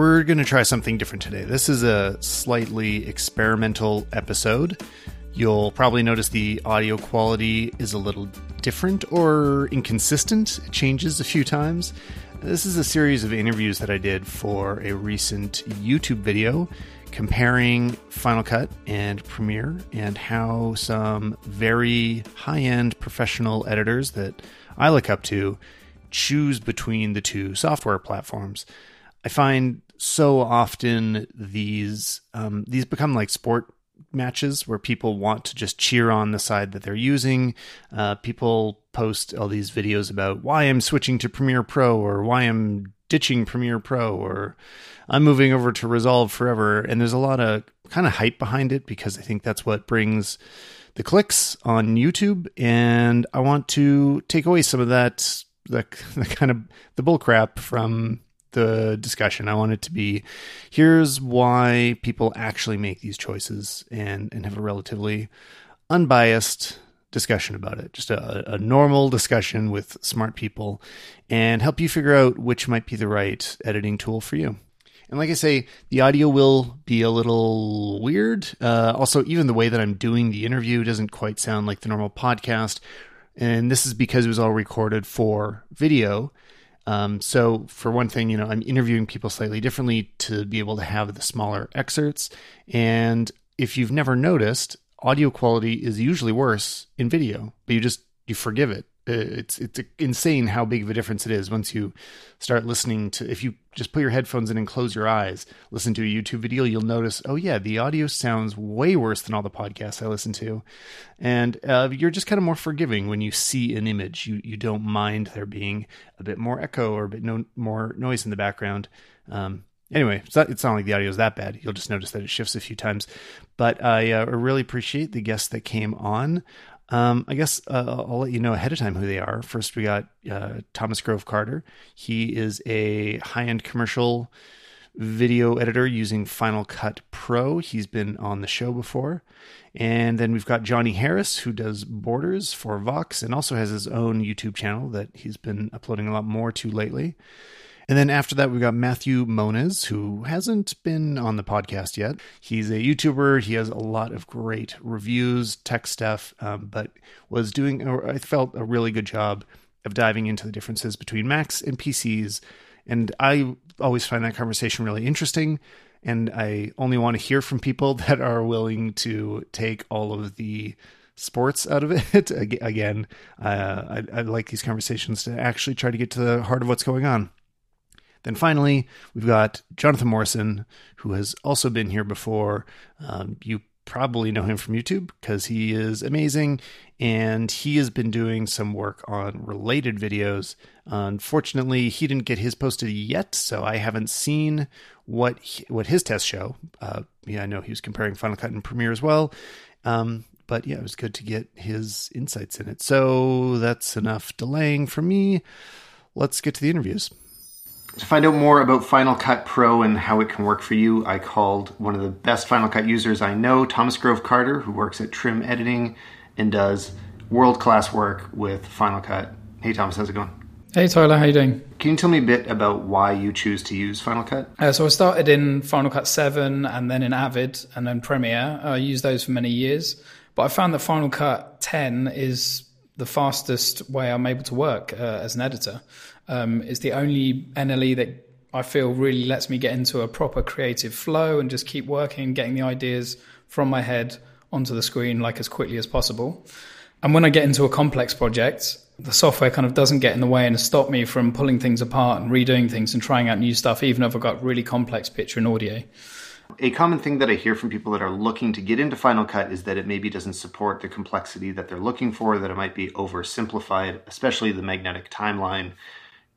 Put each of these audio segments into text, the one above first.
we're going to try something different today. This is a slightly experimental episode. You'll probably notice the audio quality is a little different or inconsistent. It changes a few times. This is a series of interviews that I did for a recent YouTube video comparing Final Cut and Premiere and how some very high end professional editors that I look up to choose between the two software platforms. I find so often these um, these become like sport matches where people want to just cheer on the side that they're using. Uh, people post all these videos about why I'm switching to Premiere Pro or why I'm ditching Premiere Pro or I'm moving over to Resolve forever. And there's a lot of kind of hype behind it because I think that's what brings the clicks on YouTube. And I want to take away some of that, the, the kind of the bullcrap from the discussion. I want it to be here's why people actually make these choices and, and have a relatively unbiased discussion about it. Just a, a normal discussion with smart people and help you figure out which might be the right editing tool for you. And like I say, the audio will be a little weird. Uh, also, even the way that I'm doing the interview doesn't quite sound like the normal podcast. And this is because it was all recorded for video. Um, so, for one thing, you know, I'm interviewing people slightly differently to be able to have the smaller excerpts. And if you've never noticed, audio quality is usually worse in video, but you just you forgive it. Uh, it's it's insane how big of a difference it is once you start listening to. If you just put your headphones in and close your eyes, listen to a YouTube video, you'll notice, oh yeah, the audio sounds way worse than all the podcasts I listen to, and uh, you're just kind of more forgiving when you see an image. You you don't mind there being a bit more echo or a bit no, more noise in the background. Um, Anyway, it's not, it's not like the audio is that bad. You'll just notice that it shifts a few times. But I uh, really appreciate the guests that came on. Um, I guess uh, I'll let you know ahead of time who they are. First, we got uh, Thomas Grove Carter. He is a high end commercial video editor using Final Cut Pro. He's been on the show before. And then we've got Johnny Harris, who does borders for Vox and also has his own YouTube channel that he's been uploading a lot more to lately. And then after that, we've got Matthew Moniz, who hasn't been on the podcast yet. He's a YouTuber. He has a lot of great reviews, tech stuff, um, but was doing, or I felt, a really good job of diving into the differences between Macs and PCs. And I always find that conversation really interesting. And I only want to hear from people that are willing to take all of the sports out of it. Again, uh, I, I like these conversations to actually try to get to the heart of what's going on. Then finally, we've got Jonathan Morrison, who has also been here before. Um, you probably know him from YouTube because he is amazing and he has been doing some work on related videos. Unfortunately, he didn't get his posted yet, so I haven't seen what he, what his tests show. Uh, yeah, I know he was comparing Final Cut and Premiere as well. Um, but yeah, it was good to get his insights in it. So that's enough delaying for me. Let's get to the interviews. To find out more about Final Cut Pro and how it can work for you, I called one of the best Final Cut users I know, Thomas Grove Carter, who works at Trim Editing and does world class work with Final Cut. Hey, Thomas, how's it going? Hey, Tyler, how you doing? Can you tell me a bit about why you choose to use Final Cut? Uh, so I started in Final Cut 7 and then in Avid and then Premiere. I used those for many years, but I found that Final Cut 10 is the fastest way I'm able to work uh, as an editor. Um, it's the only NLE that I feel really lets me get into a proper creative flow and just keep working, getting the ideas from my head onto the screen like as quickly as possible. And when I get into a complex project, the software kind of doesn't get in the way and stop me from pulling things apart and redoing things and trying out new stuff, even if I've got really complex picture and audio. A common thing that I hear from people that are looking to get into Final Cut is that it maybe doesn't support the complexity that they're looking for, that it might be oversimplified, especially the magnetic timeline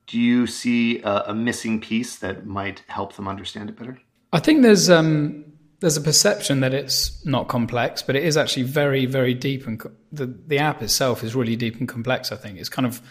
do you see a, a, missing piece that might help them understand it better? I think there's um, there's a perception that it's not complex, but it is actually very very deep, and co- the the app itself is really deep and complex. I think it's kind of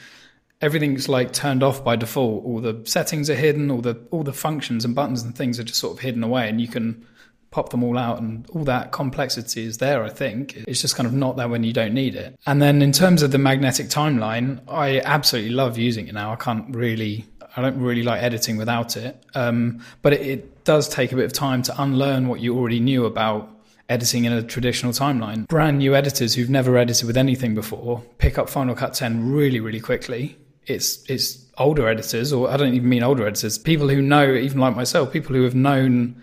everything's like turned off by default. All the settings are hidden, all the all the functions and buttons and things are just sort of hidden away, and you can pop them all out and all that complexity is there, I think. It's just kind of not there when you don't need it. And then in terms of the magnetic timeline, I absolutely love using it now. I can't really I don't really like editing without it. Um, but it, it does take a bit of time to unlearn what you already knew about editing in a traditional timeline. Brand new editors who've never edited with anything before pick up Final Cut 10 really, really quickly. It's it's older editors, or I don't even mean older editors, people who know, even like myself, people who have known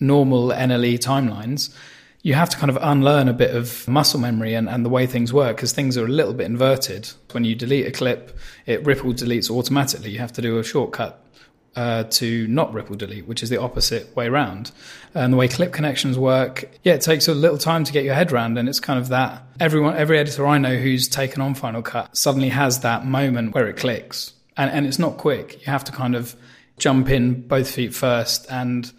normal NLE timelines. You have to kind of unlearn a bit of muscle memory and, and the way things work because things are a little bit inverted. When you delete a clip, it ripple deletes automatically. You have to do a shortcut uh, to not ripple delete, which is the opposite way around. And the way clip connections work, yeah, it takes a little time to get your head around, and it's kind of that. Everyone, every editor I know who's taken on Final Cut suddenly has that moment where it clicks, and and it's not quick. You have to kind of jump in both feet first and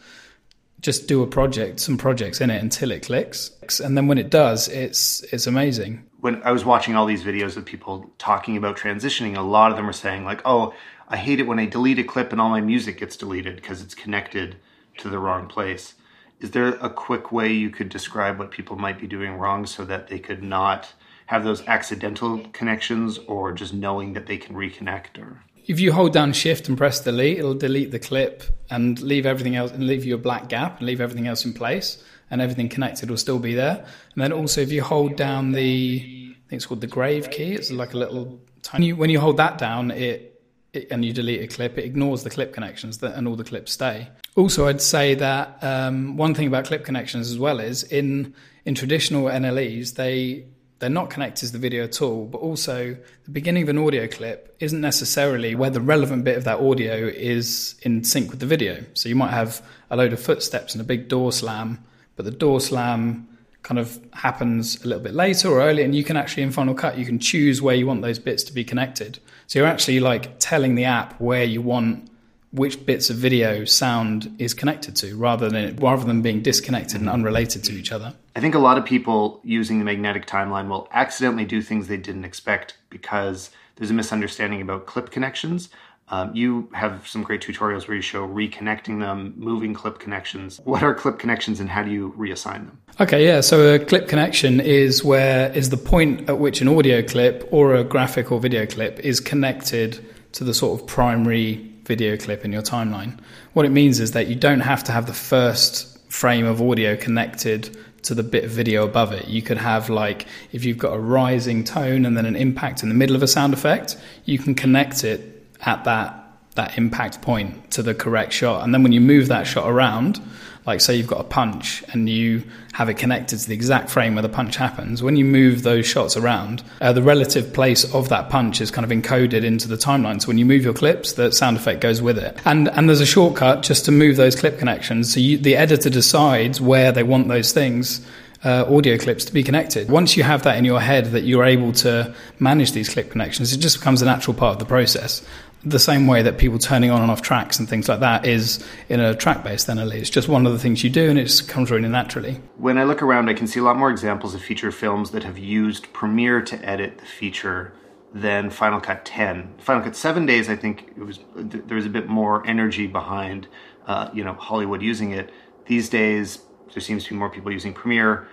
just do a project, some projects in it until it clicks, and then when it does, it's it's amazing. When I was watching all these videos of people talking about transitioning, a lot of them are saying like, "Oh, I hate it when I delete a clip and all my music gets deleted because it's connected to the wrong place." Is there a quick way you could describe what people might be doing wrong so that they could not have those accidental connections or just knowing that they can reconnect or if you hold down shift and press delete, it'll delete the clip and leave everything else and leave you a black gap and leave everything else in place and everything connected will still be there. And then also if you hold down the I think it's called the grave key, it's like a little tiny when you hold that down it, it and you delete a clip, it ignores the clip connections that, and all the clips stay. Also I'd say that um, one thing about clip connections as well is in in traditional NLEs they they're not connected to the video at all, but also the beginning of an audio clip isn't necessarily where the relevant bit of that audio is in sync with the video. So you might have a load of footsteps and a big door slam, but the door slam kind of happens a little bit later or earlier, and you can actually in Final Cut you can choose where you want those bits to be connected. So you're actually like telling the app where you want which bits of video sound is connected to rather than rather than being disconnected and unrelated to each other. I think a lot of people using the magnetic timeline will accidentally do things they didn't expect because there's a misunderstanding about clip connections. Um, you have some great tutorials where you show reconnecting them, moving clip connections. What are clip connections and how do you reassign them? Okay, yeah. So a clip connection is where is the point at which an audio clip or a graphic or video clip is connected to the sort of primary video clip in your timeline. What it means is that you don't have to have the first frame of audio connected to the bit of video above it. You could have like if you've got a rising tone and then an impact in the middle of a sound effect, you can connect it at that that impact point to the correct shot. And then when you move that shot around, like say you've got a punch and you have it connected to the exact frame where the punch happens when you move those shots around uh, the relative place of that punch is kind of encoded into the timeline. So when you move your clips the sound effect goes with it. And and there's a shortcut just to move those clip connections. So you, the editor decides where they want those things uh, audio clips to be connected. Once you have that in your head that you're able to manage these clip connections, it just becomes a natural part of the process the same way that people turning on and off tracks and things like that is in a track based NLE. It's just one of the things you do and it just comes really naturally. When I look around, I can see a lot more examples of feature films that have used Premiere to edit the feature than Final Cut 10. Final Cut 7 days, I think it was there was a bit more energy behind uh, you know Hollywood using it. These days, there seems to be more people using Premiere.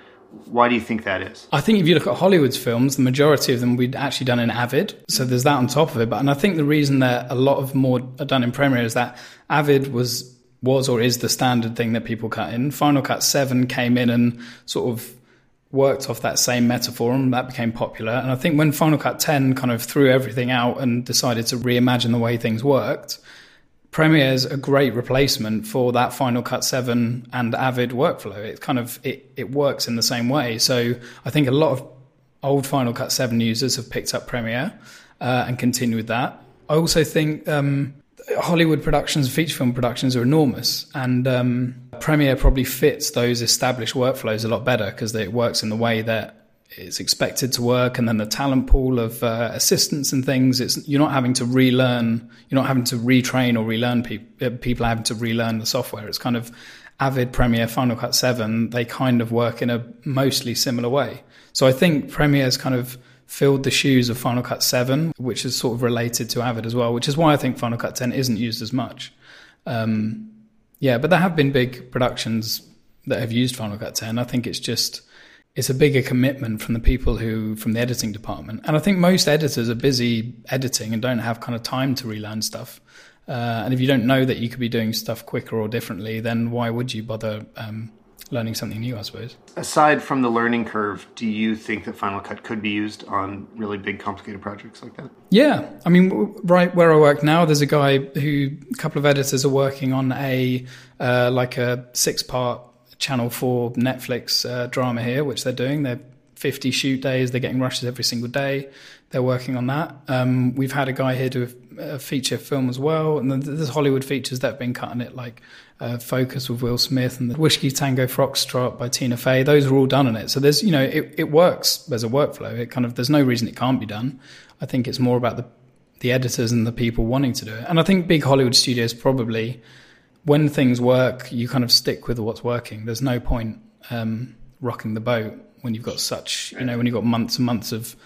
Why do you think that is? I think if you look at Hollywood's films, the majority of them we'd actually done in Avid. So there's that on top of it. But and I think the reason that a lot of more are done in Premiere is that Avid was was or is the standard thing that people cut in. Final Cut 7 came in and sort of worked off that same metaphor and that became popular. And I think when Final Cut 10 kind of threw everything out and decided to reimagine the way things worked, Premiere is a great replacement for that Final Cut 7 and Avid workflow. It kind of it, it works in the same way. So I think a lot of old Final Cut 7 users have picked up Premiere uh, and continue with that. I also think um, Hollywood productions, feature film productions are enormous, and um, Premiere probably fits those established workflows a lot better because it works in the way that it's expected to work, and then the talent pool of uh, assistants and things. It's you're not having to relearn, you're not having to retrain or relearn people. Uh, people having to relearn the software. It's kind of Avid, Premiere, Final Cut Seven. They kind of work in a mostly similar way. So I think Premiere's kind of filled the shoes of Final Cut Seven, which is sort of related to Avid as well. Which is why I think Final Cut Ten isn't used as much. Um, yeah, but there have been big productions that have used Final Cut 10. I think it's just it's a bigger commitment from the people who from the editing department. And I think most editors are busy editing and don't have kind of time to relearn stuff. Uh, and if you don't know that you could be doing stuff quicker or differently, then why would you bother um, learning something new? I suppose. Aside from the learning curve, do you think that Final Cut could be used on really big, complicated projects like that? Yeah, I mean, right where I work now, there's a guy who a couple of editors are working on a uh, like a six-part Channel 4 Netflix uh, drama here, which they're doing. They're 50 shoot days. They're getting rushes every single day. They're working on that. Um, we've had a guy here do a, feature film as well. And there's Hollywood features that have been cutting it, like uh, Focus with Will Smith and the Whiskey Tango Foxtrot by Tina Fey. Those are all done on it. So there's, you know, it, it works as a workflow. It kind of, there's no reason it can't be done. I think it's more about the, the editors and the people wanting to do it. And I think big Hollywood studios probably – when things work, you kind of stick with what's working. There's no point um, rocking the boat when you've got such, you know, when you've got months and months of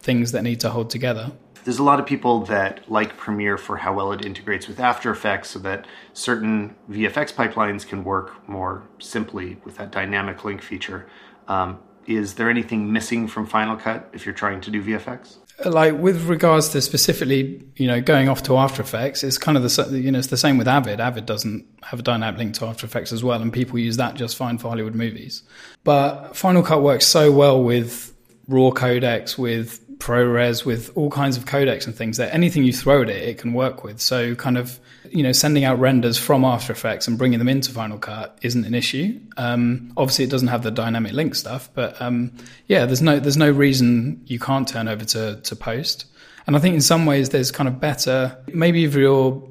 things that need to hold together. There's a lot of people that like Premiere for how well it integrates with After Effects so that certain VFX pipelines can work more simply with that dynamic link feature. Um, is there anything missing from Final Cut if you're trying to do VFX? Like with regards to specifically, you know, going off to After Effects, it's kind of the you know it's the same with Avid. Avid doesn't have a dynamic link to After Effects as well, and people use that just fine for Hollywood movies. But Final Cut works so well with raw codecs, with ProRes, with all kinds of codecs and things that anything you throw at it, it can work with. So kind of you know, sending out renders from After Effects and bringing them into Final Cut isn't an issue. Um, obviously, it doesn't have the dynamic link stuff, but um, yeah, there's no there's no reason you can't turn over to to post. And I think in some ways there's kind of better. Maybe if you're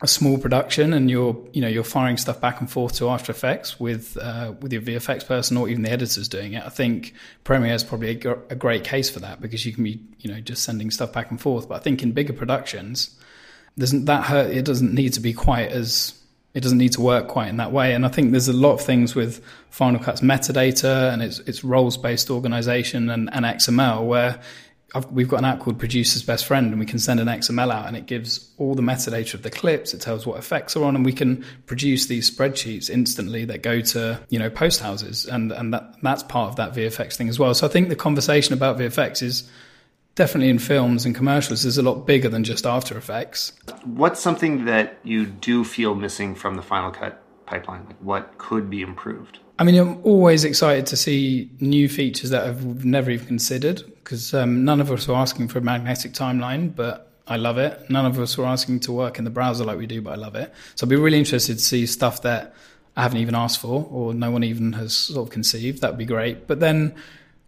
a small production and you're you know you're firing stuff back and forth to After Effects with uh, with your VFX person or even the editors doing it. I think Premiere is probably a, a great case for that because you can be you know just sending stuff back and forth. But I think in bigger productions doesn't that hurt it doesn't need to be quite as it doesn't need to work quite in that way and i think there's a lot of things with final cut's metadata and its its roles based organization and, and xml where I've, we've got an app called producer's best friend and we can send an xml out and it gives all the metadata of the clips it tells what effects are on and we can produce these spreadsheets instantly that go to you know post houses and and that that's part of that vfx thing as well so i think the conversation about vfx is definitely in films and commercials is a lot bigger than just After Effects. What's something that you do feel missing from the Final Cut pipeline? Like what could be improved? I mean, I'm always excited to see new features that I've never even considered because um, none of us are asking for a magnetic timeline, but I love it. None of us are asking to work in the browser like we do, but I love it. So I'd be really interested to see stuff that I haven't even asked for or no one even has sort of conceived. That'd be great. But then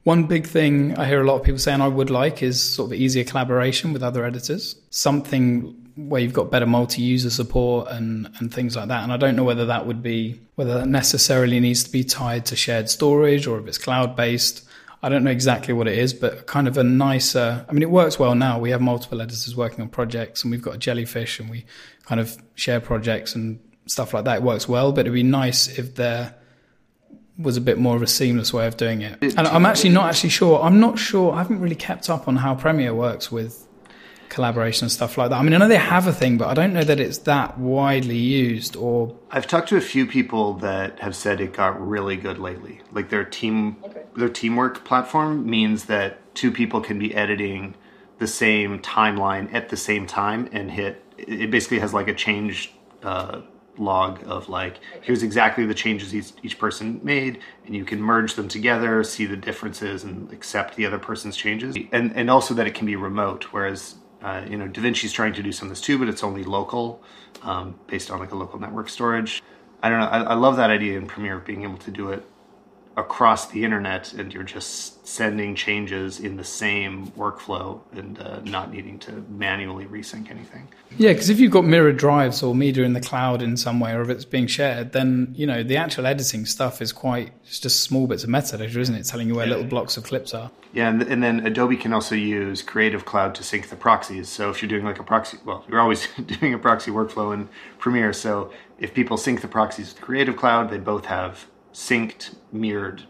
one big thing I hear a lot of people saying I would like is sort of easier collaboration with other editors. Something where you've got better multi-user support and, and things like that. And I don't know whether that would be whether that necessarily needs to be tied to shared storage or if it's cloud based. I don't know exactly what it is, but kind of a nicer. I mean, it works well now. We have multiple editors working on projects, and we've got a jellyfish, and we kind of share projects and stuff like that. It works well, but it'd be nice if they're was a bit more of a seamless way of doing it. And I'm actually not actually sure. I'm not sure. I haven't really kept up on how Premiere works with collaboration and stuff like that. I mean, I know they have a thing, but I don't know that it's that widely used or I've talked to a few people that have said it got really good lately. Like their team okay. their teamwork platform means that two people can be editing the same timeline at the same time and hit it basically has like a change uh, log of like here's exactly the changes each, each person made and you can merge them together see the differences and accept the other person's changes and and also that it can be remote whereas uh, you know davinci's trying to do some of this too but it's only local um, based on like a local network storage. I don't know I, I love that idea in premiere being able to do it across the internet and you're just sending changes in the same workflow and uh, not needing to manually resync anything. Yeah, because if you've got mirrored drives or media in the cloud in some way or if it's being shared, then you know the actual editing stuff is quite it's just small bits of metadata, isn't it? Telling you where yeah. little blocks of clips are. Yeah, and, and then Adobe can also use Creative Cloud to sync the proxies. So if you're doing like a proxy, well, you're always doing a proxy workflow in Premiere. So if people sync the proxies with Creative Cloud, they both have synced, mirrored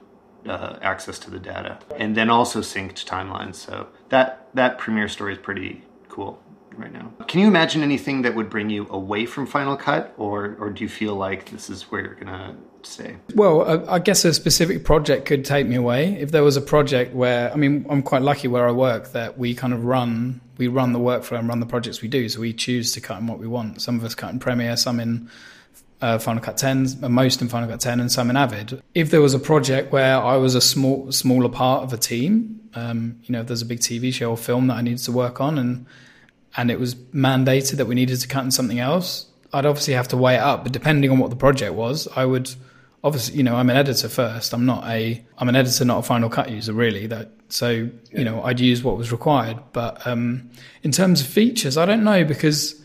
uh, access to the data, and then also synced timelines. So that that Premiere story is pretty cool right now. Can you imagine anything that would bring you away from Final Cut, or or do you feel like this is where you're gonna stay? Well, I, I guess a specific project could take me away. If there was a project where, I mean, I'm quite lucky where I work that we kind of run, we run the workflow and run the projects we do. So we choose to cut in what we want. Some of us cut in Premiere, some in uh, Final Cut 10, uh, most in Final Cut 10, and some in Avid. If there was a project where I was a small, smaller part of a team, um, you know, if there's a big TV show or film that I needed to work on, and and it was mandated that we needed to cut in something else, I'd obviously have to weigh it up. But depending on what the project was, I would obviously, you know, I'm an editor first. I'm not a, I'm an editor, not a Final Cut user, really. That so, yeah. you know, I'd use what was required. But um, in terms of features, I don't know because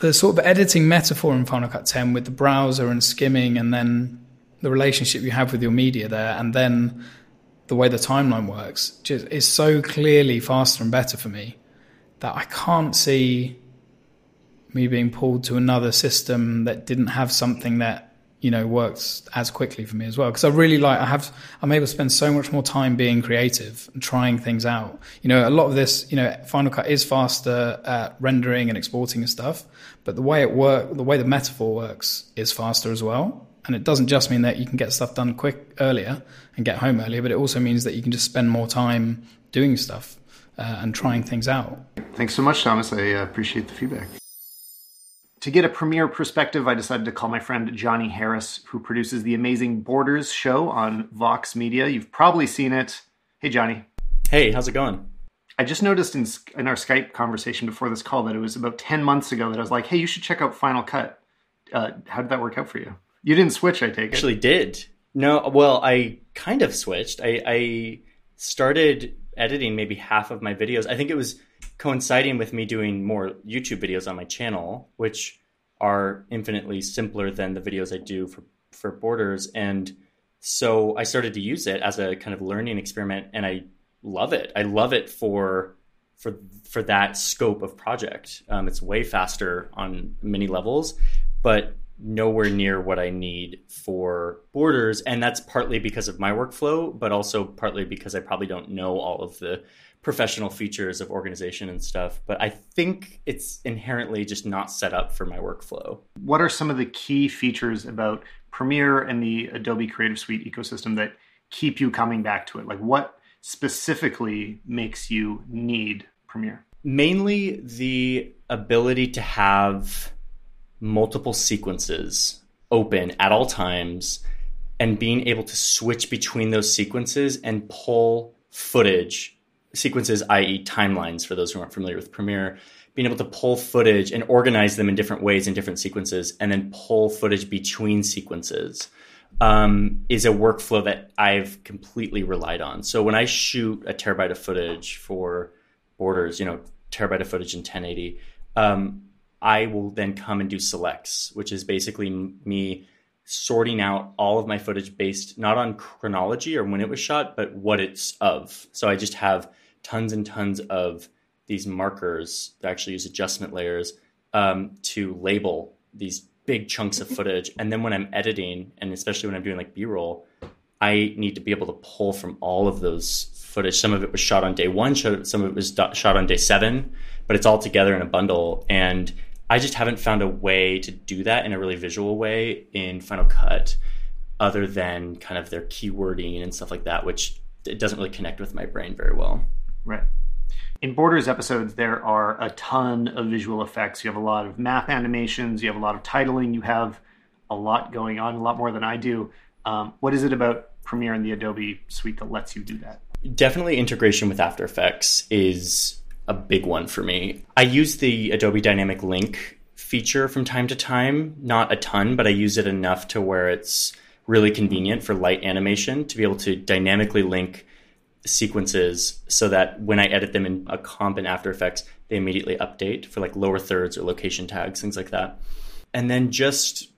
the sort of editing metaphor in Final Cut 10 with the browser and skimming and then the relationship you have with your media there and then the way the timeline works just is so clearly faster and better for me that I can't see me being pulled to another system that didn't have something that you know works as quickly for me as well because I really like I have I'm able to spend so much more time being creative and trying things out. You know, a lot of this, you know, Final Cut is faster at rendering and exporting and stuff, but the way it work, the way the metaphor works is faster as well. And it doesn't just mean that you can get stuff done quick earlier and get home earlier, but it also means that you can just spend more time doing stuff uh, and trying things out. Thanks so much, Thomas. I uh, appreciate the feedback. To get a Premiere perspective, I decided to call my friend Johnny Harris, who produces the amazing Borders show on Vox Media. You've probably seen it. Hey, Johnny. Hey, how's it going? I just noticed in, in our Skype conversation before this call that it was about 10 months ago that I was like, hey, you should check out Final Cut. Uh, how did that work out for you? You didn't switch, I take it. Actually, did. No, well, I kind of switched. I, I started editing maybe half of my videos. I think it was coinciding with me doing more YouTube videos on my channel, which are infinitely simpler than the videos I do for for Borders, and so I started to use it as a kind of learning experiment, and I love it. I love it for for for that scope of project. Um, it's way faster on many levels, but nowhere near what I need for Borders, and that's partly because of my workflow, but also partly because I probably don't know all of the professional features of organization and stuff, but I think it's inherently just not set up for my workflow. What are some of the key features about Premiere and the Adobe Creative Suite ecosystem that keep you coming back to it? Like what specifically makes you need Premiere? Mainly the ability to have multiple sequences open at all times and being able to switch between those sequences and pull footage sequences, i.e., timelines, for those who aren't familiar with Premiere, being able to pull footage and organize them in different ways in different sequences, and then pull footage between sequences um, is a workflow that I've completely relied on. So when I shoot a terabyte of footage for Borders, you know, terabyte of footage in 1080, um, I will then come and do selects, which is basically me sorting out all of my footage based not on chronology or when it was shot, but what it's of. So I just have tons and tons of these markers that actually use adjustment layers um, to label these big chunks of footage. And then when I'm editing, and especially when I'm doing like B roll, I need to be able to pull from all of those footage. Some of it was shot on day one, some of it was shot on day seven, but it's all together in a bundle. And I just haven't found a way to do that in a really visual way in Final Cut, other than kind of their keywording and stuff like that, which it doesn't really connect with my brain very well. Right. In Borders episodes, there are a ton of visual effects. You have a lot of map animations, you have a lot of titling, you have a lot going on, a lot more than I do. Um, what is it about Premiere and the Adobe suite that lets you do that? Definitely integration with After Effects is a big one for me. I use the Adobe Dynamic Link feature from time to time, not a ton, but I use it enough to where it's really convenient for light animation to be able to dynamically link sequences so that when I edit them in a comp in After Effects, they immediately update for like lower thirds or location tags, things like that. And then just,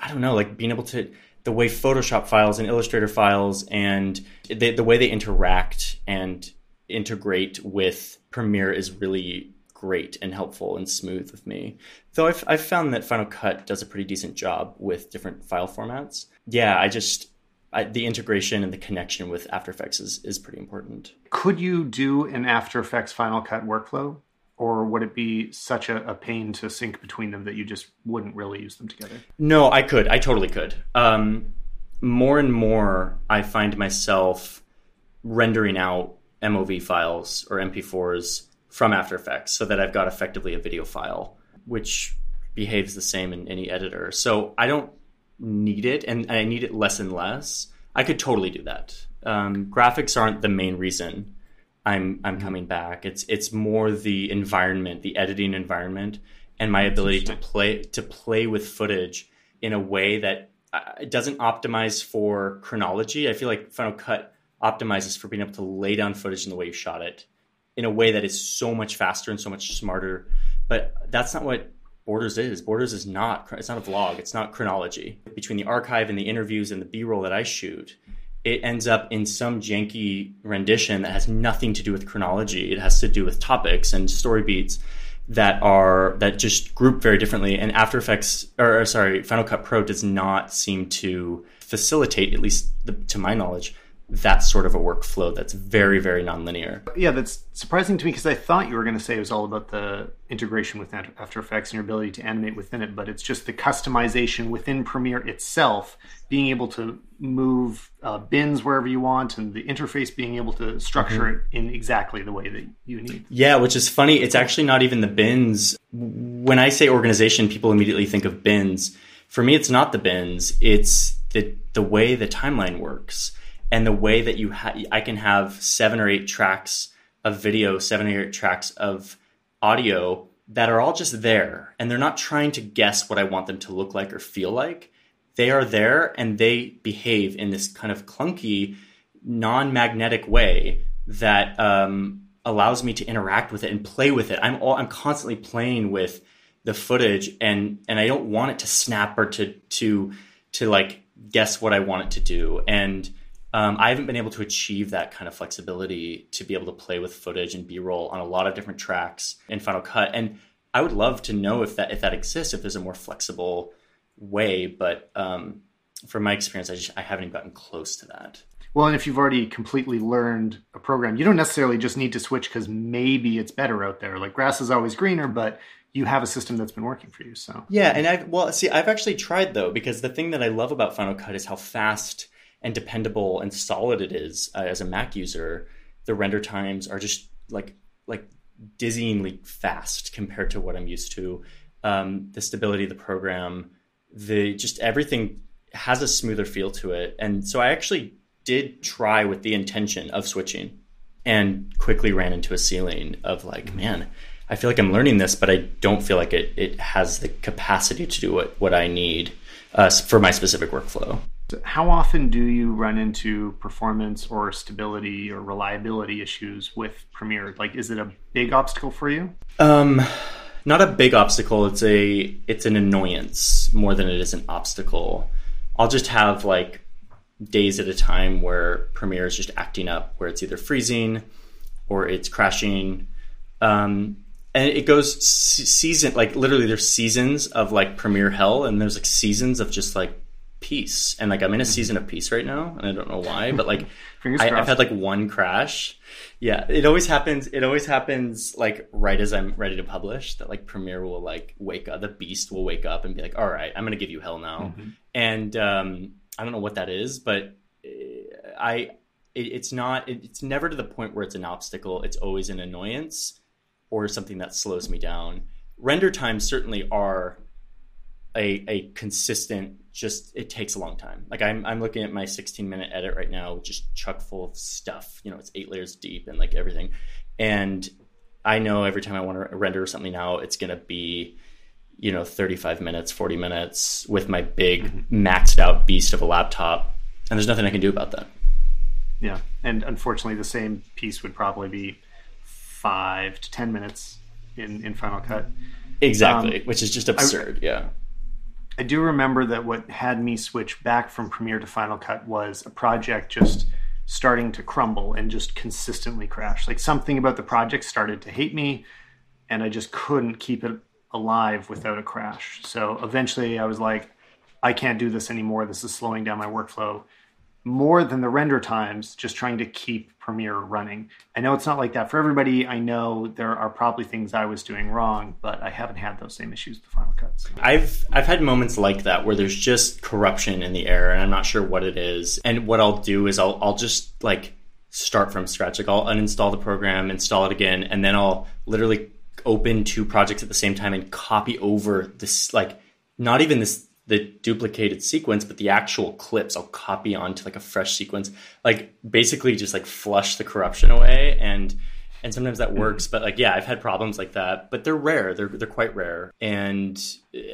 I don't know, like being able to, the way Photoshop files and Illustrator files and the, the way they interact and integrate with Premiere is really great and helpful and smooth with me. Though I've, I've found that Final Cut does a pretty decent job with different file formats. Yeah, I just, I, the integration and the connection with After Effects is, is pretty important. Could you do an After Effects Final Cut workflow? Or would it be such a, a, pain to sync between them that you just wouldn't really use them together? No, I could. I totally could. Um, more and more I find myself rendering out MOV files or MP4s from After Effects so that I've got effectively a video file, which behaves the same in any editor. So I don't need it, and I need it less and less. I could totally do that. Um, graphics aren't the main reason I'm I'm coming back. It's it's more the environment, the editing environment, and my ability to play to play with footage in a way that uh, doesn't optimize for chronology. I feel like Final Cut optimizes for being able to lay down footage in the way you shot it in a way that is so much faster and so much smarter. But that's not what Borders is. Borders is not. It's not a vlog. It's not chronology. Between the archive and the interviews and the B-roll that I shoot, it ends up in some janky rendition that has nothing to do with chronology. It has to do with topics and story beats that are that just group very differently. And After Effects, or, or sorry, Final Cut Pro does not seem to facilitate, at least the, to my knowledge, that sort of a workflow that's very very nonlinear. Yeah that's surprising to me because i thought you were going to say it was all about the integration with after effects and your ability to animate within it but it's just the customization within premiere itself being able to move uh, bins wherever you want and the interface being able to structure mm-hmm. it in exactly the way that you need. Yeah which is funny it's actually not even the bins. When i say organization people immediately think of bins. For me it's not the bins it's the the way the timeline works and the way that you ha- I can have seven or eight tracks of video, seven or eight tracks of audio that are all just there and they're not trying to guess what I want them to look like or feel like. They are there and they behave in this kind of clunky, non magnetic way that um, allows me to interact with it and play with it. I'm all, I'm constantly playing with the footage and and I don't want it to snap or to to to like guess what I want it to do. And um, I haven't been able to achieve that kind of flexibility to be able to play with footage and B-roll on a lot of different tracks in Final Cut. And I would love to know if that if that exists, if there's a more flexible way. But um, from my experience, I just I haven't gotten close to that. Well, and if you've already completely learned a program, you don't necessarily just need to switch because maybe it's better out there. Like grass is always greener, but you have a system that's been working for you. So yeah, and I've well, see, I've actually tried though because the thing that I love about Final Cut is how fast and dependable and solid it is uh, as a Mac user, the render times are just like like dizzyingly fast compared to what I'm used to. Um, the stability of the program, the just everything has a smoother feel to it, and so I actually did try with the intention of switching, and quickly ran into a ceiling of like, man. I feel like I'm learning this, but I don't feel like it, it has the capacity to do what, what I need uh, for my specific workflow. How often do you run into performance or stability or reliability issues with Premiere? Like, is it a big obstacle for you? Um, not a big obstacle. It's a it's an annoyance more than it is an obstacle. I'll just have like days at a time where Premiere is just acting up, where it's either freezing or it's crashing. Um, and it goes season like literally there's seasons of like Premiere hell, and there's like seasons of just like peace. And like i'm in a mm-hmm. season of peace right now and i don't know why but like I, have had like one crash. Yeah it always happens it always happens like right as i'm ready to publish that like premiere will like wake up the beast will wake up and be like all right i'm gonna give you hell now. Mm-hmm. and um i don't know what that is but uh, i it, it's not it, it's never to the point where it's an obstacle it's always an annoyance or something that slows me down. Render times certainly are a, a consistent just it takes a long time. Like I'm, I'm looking at my 16 minute edit right now just chuck full of stuff you know it's eight layers deep and like everything. And i know every time i want to render something now it's going to be you know 35 minutes 40 minutes with my big mm-hmm. maxed out beast of a laptop. And there's nothing i can do about that. Yeah. And unfortunately the same piece would probably be five to ten minutes in in final cut. Exactly um, which is just absurd I, yeah I do remember that what had me switch back from Premiere to Final Cut was a project just starting to crumble and just consistently crash. Like something about the project started to hate me, and I just couldn't keep it alive without a crash. So eventually I was like, I can't do this anymore. This is slowing down my workflow. More than the render times just trying to keep Premiere running. I know it's not like that for everybody. I know there are probably things I was doing wrong, but I haven't had those same issues with the Final Cut. So. I've I've had moments like that where there's just corruption in the air and I'm not sure what it is. And what I'll do is I'll I'll just like start from scratch. Like I'll uninstall the program, install it again, and then I'll literally open two projects at the same time and copy over this like not even this the duplicated sequence, but the actual clips I'll copy onto like a fresh sequence. Like basically just like flush the corruption away and and sometimes that works, mm. but like yeah, I've had problems like that, but they're rare. They're they're quite rare and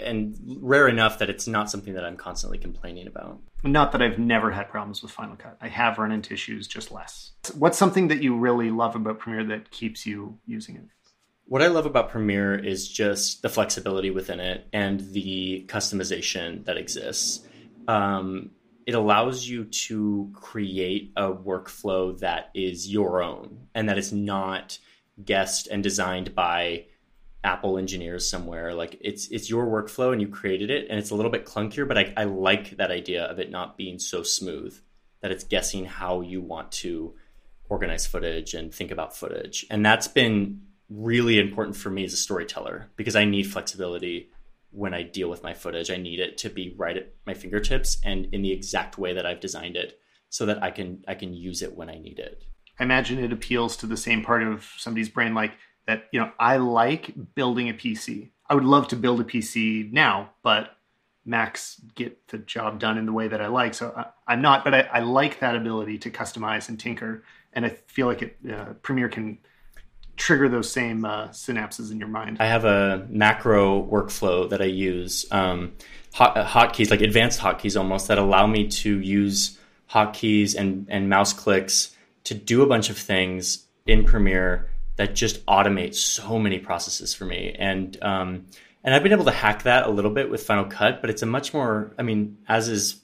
and rare enough that it's not something that I'm constantly complaining about. Not that I've never had problems with Final Cut. I have run into issues, just less. What's something that you really love about Premiere that keeps you using it? What I love about Premiere is just the flexibility within it and the customization that exists. Um, it allows you to create a workflow that is your own and that is not guessed and designed by Apple engineers somewhere. Like it's it's your workflow and you created it, and it's a little bit clunkier, but I, I like that idea of it not being so smooth that it's guessing how you want to organize footage and think about footage. And that's been really important for me as a storyteller because I need flexibility when I deal with my footage. I need it to be right at my fingertips and in the exact way that I've designed it so that I can I can use it when I need it. I imagine it appeals to the same part of somebody's brain like that, you know, I like building a PC. I would love to build a PC now, but Macs get the job done in the way that I like. So I, am not, but I, I, like that ability to customize and tinker. And I feel like it, uh, Premiere can trigger those same uh, synapses in your mind. I have a macro workflow that I use, um, hot, uh, hotkeys, like advanced hotkeys almost, that allow me to use hotkeys and, and mouse clicks to do a bunch of things in Premiere that just automate so many processes for me. And um, and I've been able to hack that a little bit with Final Cut, but it's a much more, I mean, as is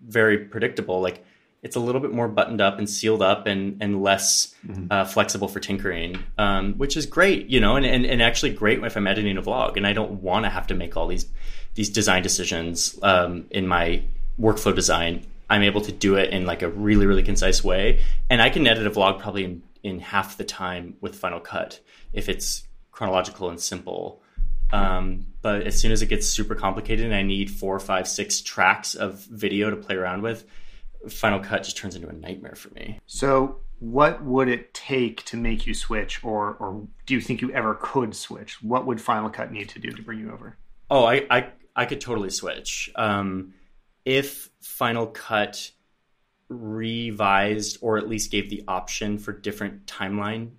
very predictable, like it's a little bit more buttoned up and sealed up and and less mm-hmm. uh, flexible for tinkering, um, which is great, you know, and, and and actually great if I'm editing a vlog and I don't want to have to make all these these design decisions um, in my workflow design. I'm able to do it in like a really really concise way, and I can edit a vlog probably in, in half the time with Final Cut if it's chronological and simple. Um, but as soon as it gets super complicated and I need four, five, six tracks of video to play around with, Final Cut just turns into a nightmare for me. So, what would it take to make you switch, or or do you think you ever could switch? What would Final Cut need to do to bring you over? Oh, I I, I could totally switch. Um, if Final Cut revised or at least gave the option for different timeline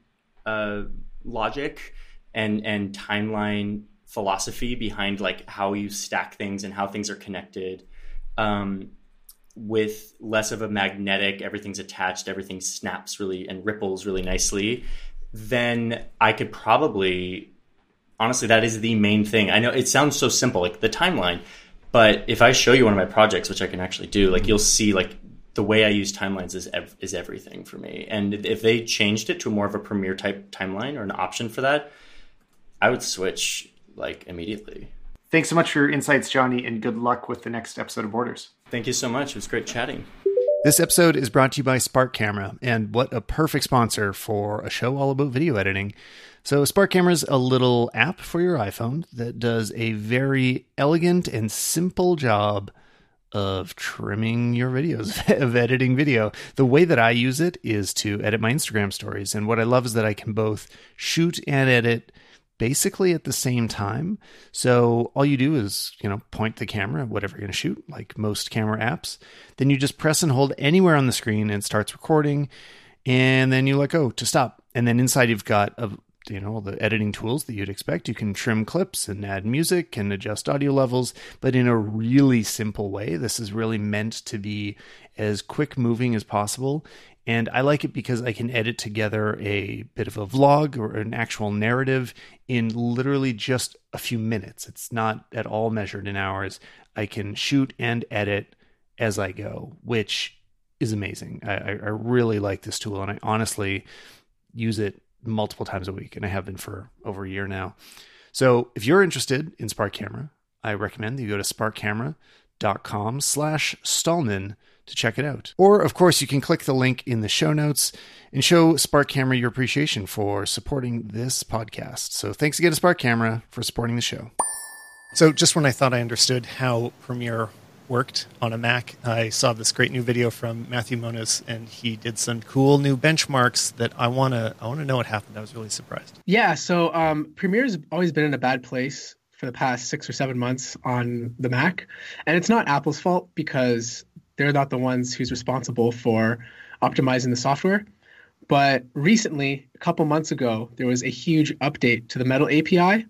uh, logic and and timeline philosophy behind like how you stack things and how things are connected. Um, with less of a magnetic, everything's attached, everything snaps really and ripples really nicely, then I could probably, honestly, that is the main thing. I know it sounds so simple, like the timeline, but if I show you one of my projects, which I can actually do, like you'll see, like the way I use timelines is ev- is everything for me. And if they changed it to more of a Premiere type timeline or an option for that, I would switch like immediately. Thanks so much for your insights, Johnny, and good luck with the next episode of Borders. Thank you so much. It was great chatting. This episode is brought to you by Spark Camera, and what a perfect sponsor for a show all about video editing. So, Spark Camera is a little app for your iPhone that does a very elegant and simple job of trimming your videos, of editing video. The way that I use it is to edit my Instagram stories. And what I love is that I can both shoot and edit basically at the same time. So all you do is, you know, point the camera, whatever you're going to shoot, like most camera apps. Then you just press and hold anywhere on the screen and it starts recording. And then you let go to stop. And then inside you've got a you know all the editing tools that you'd expect you can trim clips and add music and adjust audio levels but in a really simple way this is really meant to be as quick moving as possible and I like it because I can edit together a bit of a vlog or an actual narrative in literally just a few minutes. It's not at all measured in hours. I can shoot and edit as I go, which is amazing. I, I really like this tool, and I honestly use it multiple times a week, and I have been for over a year now. So if you're interested in Spark Camera, I recommend that you go to sparkcamera.com slash Stalman to check it out. Or, of course, you can click the link in the show notes and show Spark Camera your appreciation for supporting this podcast. So thanks again to Spark Camera for supporting the show. So, just when I thought I understood how Premiere worked on a Mac, I saw this great new video from Matthew Moniz, and he did some cool new benchmarks that I wanna I wanna know what happened. I was really surprised. Yeah, so um, Premiere's always been in a bad place for the past six or seven months on the Mac, and it's not Apple's fault because they're not the ones who's responsible for optimizing the software. But recently, a couple months ago, there was a huge update to the Metal API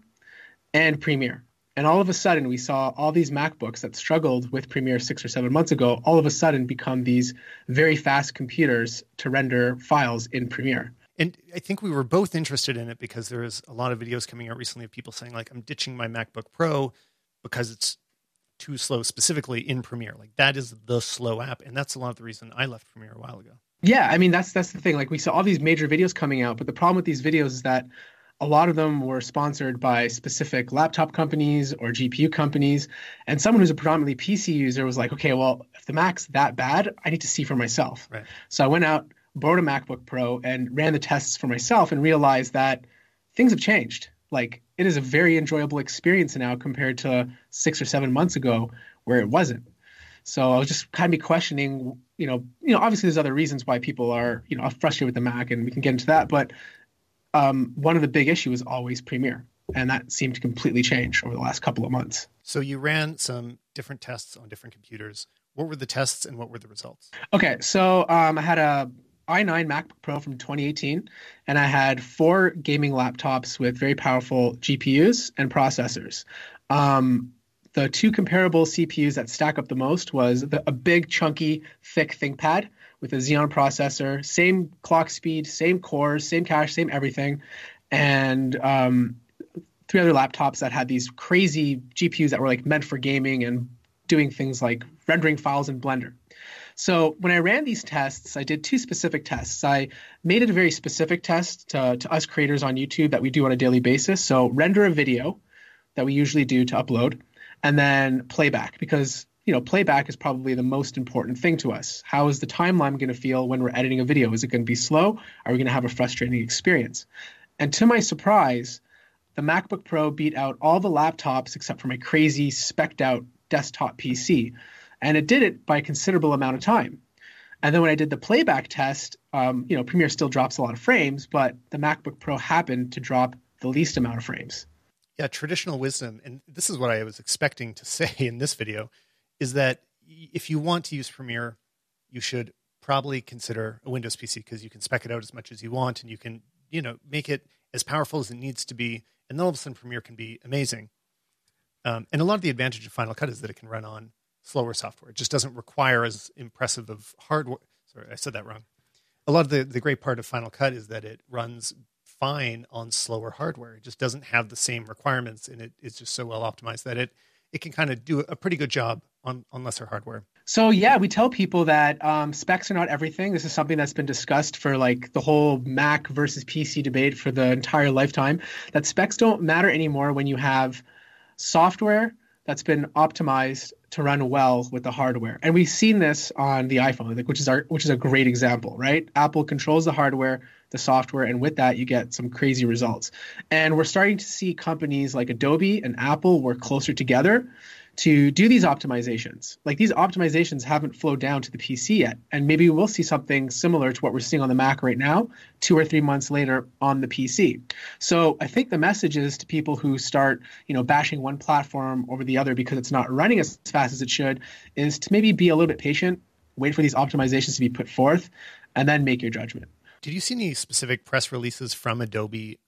and Premiere. And all of a sudden, we saw all these MacBooks that struggled with Premiere six or seven months ago, all of a sudden become these very fast computers to render files in Premiere. And I think we were both interested in it because there is a lot of videos coming out recently of people saying, like, I'm ditching my MacBook Pro because it's too slow, specifically in Premiere. Like, that is the slow app. And that's a lot of the reason I left Premiere a while ago. Yeah, I mean that's that's the thing. Like we saw all these major videos coming out, but the problem with these videos is that a lot of them were sponsored by specific laptop companies or GPU companies. And someone who's a predominantly PC user was like, okay, well, if the Mac's that bad, I need to see for myself. Right. So I went out, borrowed a MacBook Pro, and ran the tests for myself and realized that things have changed. Like it is a very enjoyable experience now compared to six or seven months ago where it wasn't. So I was just kind of questioning, you know, you know, obviously there's other reasons why people are, you know, frustrated with the Mac, and we can get into that. But um, one of the big issues is always Premiere, and that seemed to completely change over the last couple of months. So you ran some different tests on different computers. What were the tests and what were the results? Okay, so um, I had a i9 MacBook Pro from 2018, and I had four gaming laptops with very powerful GPUs and processors. Um, the two comparable CPUs that stack up the most was the, a big, chunky, thick ThinkPad with a Xeon processor, same clock speed, same cores, same cache, same everything, and um, three other laptops that had these crazy GPUs that were like meant for gaming and doing things like rendering files in Blender. So when I ran these tests, I did two specific tests. I made it a very specific test to, to us creators on YouTube that we do on a daily basis. So render a video that we usually do to upload and then playback because you know playback is probably the most important thing to us. How is the timeline going to feel when we're editing a video? Is it going to be slow? Are we going to have a frustrating experience? And to my surprise the macbook pro beat out all the laptops except for my crazy specced out desktop pc and it did it by a considerable amount of time and then when i did the playback test um, you know premiere still drops a lot of frames but the macbook pro happened to drop the least amount of frames yeah, traditional wisdom, and this is what I was expecting to say in this video, is that if you want to use Premiere, you should probably consider a Windows PC because you can spec it out as much as you want and you can, you know, make it as powerful as it needs to be, and then all of a sudden Premiere can be amazing. Um, and a lot of the advantage of Final Cut is that it can run on slower software. It just doesn't require as impressive of hardware. Sorry, I said that wrong. A lot of the, the great part of Final Cut is that it runs fine on slower hardware. It just doesn't have the same requirements, and it, it's just so well optimized that it it can kind of do a pretty good job on on lesser hardware. So yeah, we tell people that um, specs are not everything. This is something that's been discussed for like the whole Mac versus PC debate for the entire lifetime. That specs don't matter anymore when you have software that's been optimized to run well with the hardware. And we've seen this on the iPhone, which is our which is a great example, right? Apple controls the hardware, the software, and with that you get some crazy results. And we're starting to see companies like Adobe and Apple work closer together to do these optimizations. Like these optimizations haven't flowed down to the PC yet, and maybe we'll see something similar to what we're seeing on the Mac right now, two or three months later on the PC. So I think the message is to people who start, you know, bashing one platform over the other because it's not running as fast as it should, is to maybe be a little bit patient, wait for these optimizations to be put forth, and then make your judgment. Did you see any specific press releases from Adobe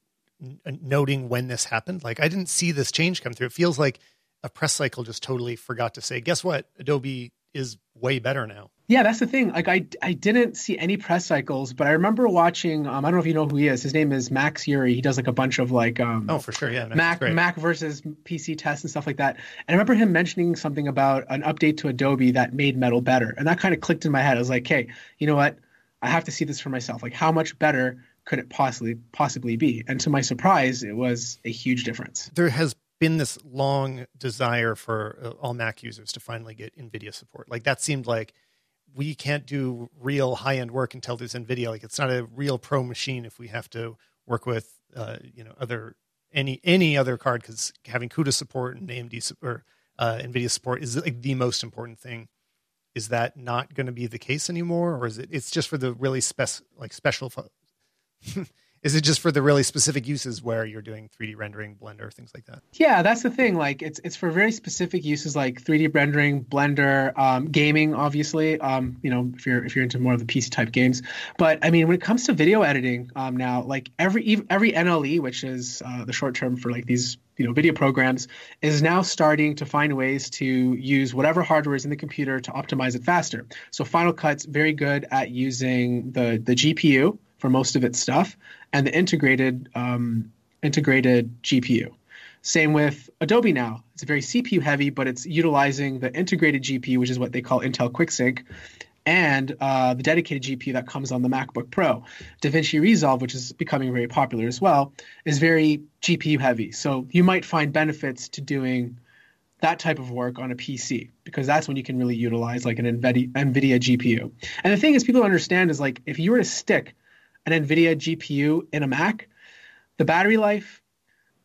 noting when this happened? Like, I didn't see this change come through. It feels like a press cycle just totally forgot to say, guess what? Adobe is way better now. Yeah, that's the thing. Like I, I didn't see any press cycles, but I remember watching. Um, I don't know if you know who he is. His name is Max Yuryev. He does like a bunch of like um, oh for sure, yeah, Mac Mac versus PC tests and stuff like that. And I remember him mentioning something about an update to Adobe that made Metal better, and that kind of clicked in my head. I was like, hey, you know what? I have to see this for myself. Like, how much better could it possibly possibly be? And to my surprise, it was a huge difference. There has been this long desire for uh, all Mac users to finally get NVIDIA support. Like that seemed like we can't do real high end work until there's NVIDIA. Like it's not a real pro machine if we have to work with uh, you know other any any other card because having CUDA support and AMD or uh, NVIDIA support is like the most important thing. Is that not going to be the case anymore, or is it? It's just for the really spec like special. is it just for the really specific uses where you're doing 3D rendering, Blender, things like that? Yeah, that's the thing. Like it's it's for very specific uses like 3D rendering, Blender, um, gaming, obviously. Um, you know, if you're if you're into more of the PC type games. But I mean, when it comes to video editing, um, now like every every NLE, which is uh, the short term for like these you know video programs, is now starting to find ways to use whatever hardware is in the computer to optimize it faster. So Final Cut's very good at using the the GPU for most of its stuff, and the integrated um, integrated GPU. Same with Adobe now. It's very CPU heavy, but it's utilizing the integrated GPU, which is what they call Intel QuickSync, and uh, the dedicated GPU that comes on the MacBook Pro. DaVinci Resolve, which is becoming very popular as well, is very GPU heavy. So you might find benefits to doing that type of work on a PC because that's when you can really utilize like an NVIDIA, NVIDIA GPU. And the thing is, people understand is like if you were to stick an NVIDIA GPU in a Mac, the battery life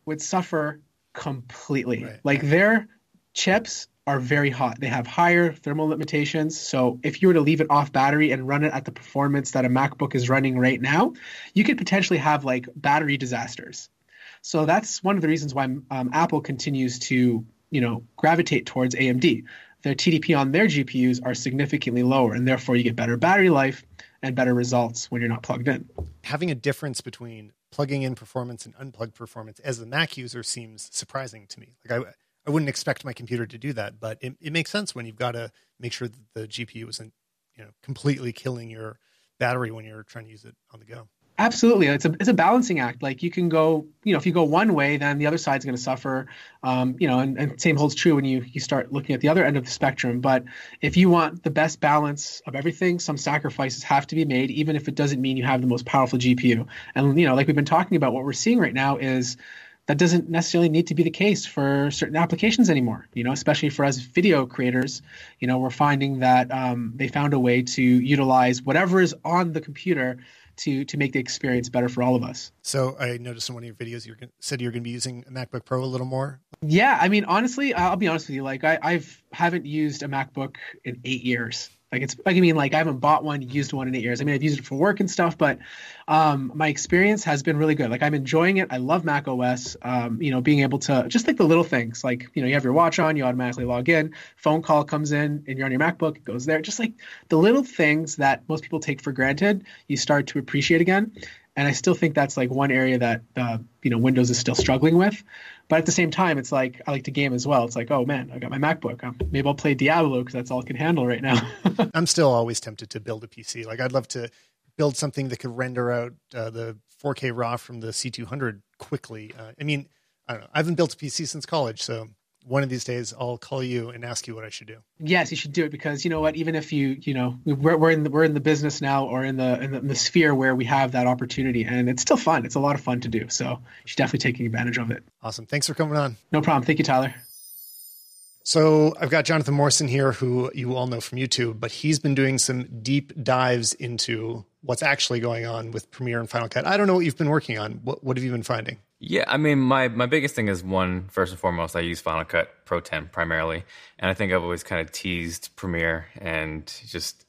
would suffer completely. Right. Like their chips are very hot. They have higher thermal limitations. So if you were to leave it off battery and run it at the performance that a MacBook is running right now, you could potentially have like battery disasters. So that's one of the reasons why um, Apple continues to, you know, gravitate towards AMD. Their TDP on their GPUs are significantly lower, and therefore you get better battery life and better results when you're not plugged in. Having a difference between plugging in performance and unplugged performance as a Mac user seems surprising to me. Like I, I wouldn't expect my computer to do that, but it, it makes sense when you've got to make sure that the GPU isn't, you know, completely killing your battery when you're trying to use it on the go. Absolutely, it's a it's a balancing act. Like you can go, you know, if you go one way, then the other side's going to suffer. Um, you know, and, and same holds true when you you start looking at the other end of the spectrum. But if you want the best balance of everything, some sacrifices have to be made, even if it doesn't mean you have the most powerful GPU. And you know, like we've been talking about, what we're seeing right now is that doesn't necessarily need to be the case for certain applications anymore. You know, especially for us video creators, you know, we're finding that um, they found a way to utilize whatever is on the computer to to make the experience better for all of us. So I noticed in one of your videos you said you're going to be using a MacBook Pro a little more. Yeah, I mean, honestly, I'll be honest with you. Like, I I've haven't used a MacBook in eight years. Like it's like I mean like I haven't bought one, used one in eight years. I mean I've used it for work and stuff, but um, my experience has been really good. Like I'm enjoying it. I love Mac OS. Um, you know, being able to just like the little things, like you know you have your watch on, you automatically log in, phone call comes in, and you're on your MacBook, it goes there. Just like the little things that most people take for granted, you start to appreciate again. And I still think that's like one area that uh, you know Windows is still struggling with. But at the same time, it's like I like to game as well. It's like, oh man, I got my MacBook. Um, maybe I'll play Diablo because that's all I can handle right now. I'm still always tempted to build a PC. Like I'd love to build something that could render out uh, the 4K RAW from the C200 quickly. Uh, I mean, I don't know. I haven't built a PC since college, so one of these days I'll call you and ask you what I should do. Yes, you should do it because you know what? Even if you, you know, we're, we're in the we're in the business now or in the, in the, in the sphere where we have that opportunity, and it's still fun. It's a lot of fun to do. So you should definitely take advantage of it. Awesome. Thanks for coming on. No problem. Thank you, Tyler. So I've got Jonathan Morrison here, who you all know from YouTube, but he's been doing some deep dives into what's actually going on with Premiere and Final Cut. I don't know what you've been working on. What, what have you been finding? Yeah, I mean, my my biggest thing is one first and foremost. I use Final Cut Pro 10 primarily, and I think I've always kind of teased Premiere, and just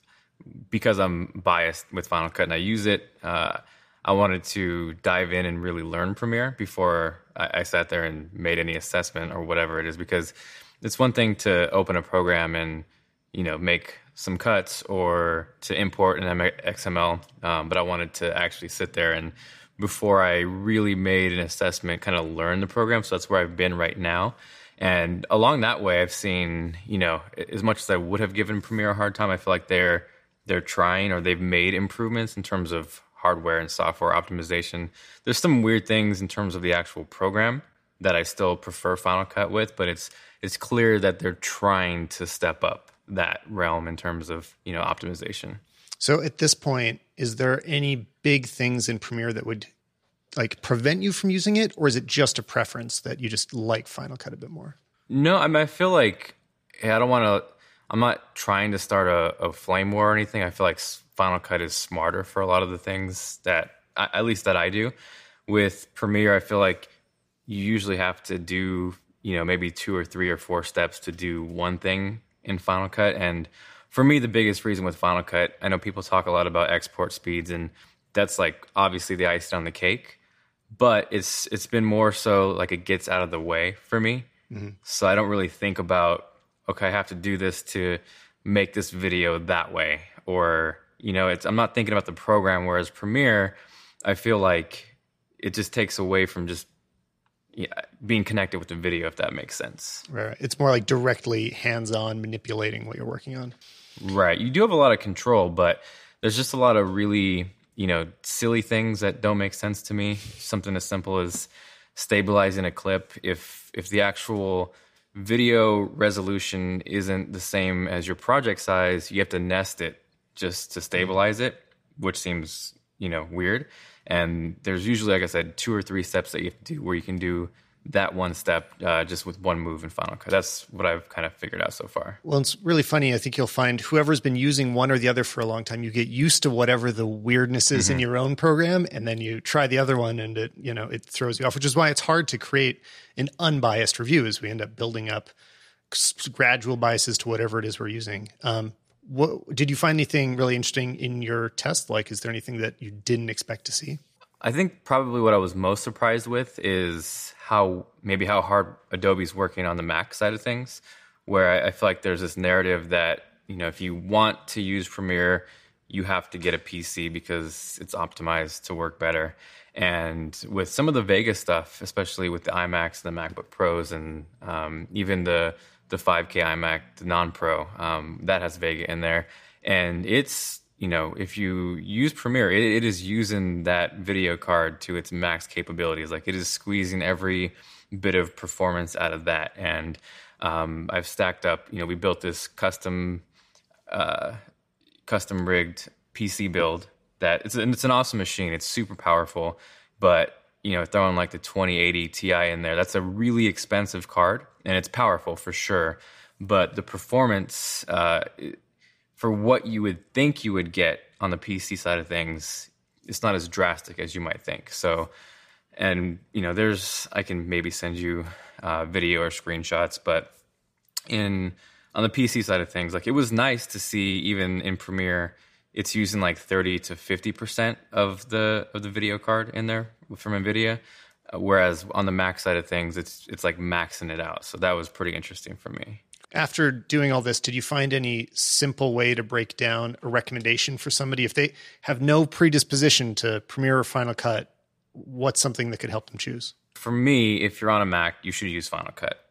because I'm biased with Final Cut and I use it, uh, I wanted to dive in and really learn Premiere before I, I sat there and made any assessment or whatever it is. Because it's one thing to open a program and you know make some cuts or to import an XML, um, but I wanted to actually sit there and before I really made an assessment, kind of learn the program. So that's where I've been right now. And along that way, I've seen, you know, as much as I would have given Premiere a hard time, I feel like they're they're trying or they've made improvements in terms of hardware and software optimization. There's some weird things in terms of the actual program that I still prefer Final Cut with, but it's it's clear that they're trying to step up that realm in terms of you know optimization. So at this point, is there any big things in Premiere that would like prevent you from using it, or is it just a preference that you just like Final Cut a bit more? No, I mean I feel like I don't want to. I'm not trying to start a, a flame war or anything. I feel like Final Cut is smarter for a lot of the things that, at least that I do. With Premiere, I feel like you usually have to do, you know, maybe two or three or four steps to do one thing in Final Cut. And for me, the biggest reason with Final Cut, I know people talk a lot about export speeds, and that's like obviously the icing on the cake. But it's it's been more so like it gets out of the way for me. Mm-hmm. So I don't really think about okay, I have to do this to make this video that way, or you know, it's I'm not thinking about the program. Whereas Premiere, I feel like it just takes away from just yeah, being connected with the video, if that makes sense. Right. It's more like directly hands-on manipulating what you're working on. Right. You do have a lot of control, but there's just a lot of really, you know, silly things that don't make sense to me. Something as simple as stabilizing a clip. If if the actual video resolution isn't the same as your project size, you have to nest it just to stabilize it, which seems, you know, weird. And there's usually, like I said, two or three steps that you have to do where you can do that one step uh, just with one move in Final Cut. That's what I've kind of figured out so far. Well, it's really funny. I think you'll find whoever's been using one or the other for a long time, you get used to whatever the weirdness is mm-hmm. in your own program, and then you try the other one, and it you know it throws you off. Which is why it's hard to create an unbiased review, as we end up building up gradual biases to whatever it is we're using. Um, what did you find anything really interesting in your test? Like, is there anything that you didn't expect to see? I think probably what I was most surprised with is how maybe how hard Adobe's working on the Mac side of things, where I, I feel like there's this narrative that you know if you want to use Premiere, you have to get a PC because it's optimized to work better. And with some of the Vega stuff, especially with the iMacs and the MacBook Pros, and um, even the the 5K iMac, the non-Pro, um, that has Vega in there, and it's you know if you use Premiere, it, it is using that video card to its max capabilities. Like it is squeezing every bit of performance out of that, and um, I've stacked up. You know, we built this custom uh, custom rigged PC build that it's it's an awesome machine. It's super powerful, but you know, throwing like the 2080 Ti in there, that's a really expensive card and it's powerful for sure. But the performance uh, for what you would think you would get on the PC side of things, it's not as drastic as you might think. So, and you know, there's I can maybe send you uh, video or screenshots, but in on the PC side of things, like it was nice to see even in Premiere, it's using like 30 to 50 percent of the of the video card in there from NVIDIA. Whereas on the Mac side of things, it's it's like maxing it out. So that was pretty interesting for me. After doing all this, did you find any simple way to break down a recommendation for somebody if they have no predisposition to Premiere or Final Cut? What's something that could help them choose? For me, if you're on a Mac, you should use Final Cut,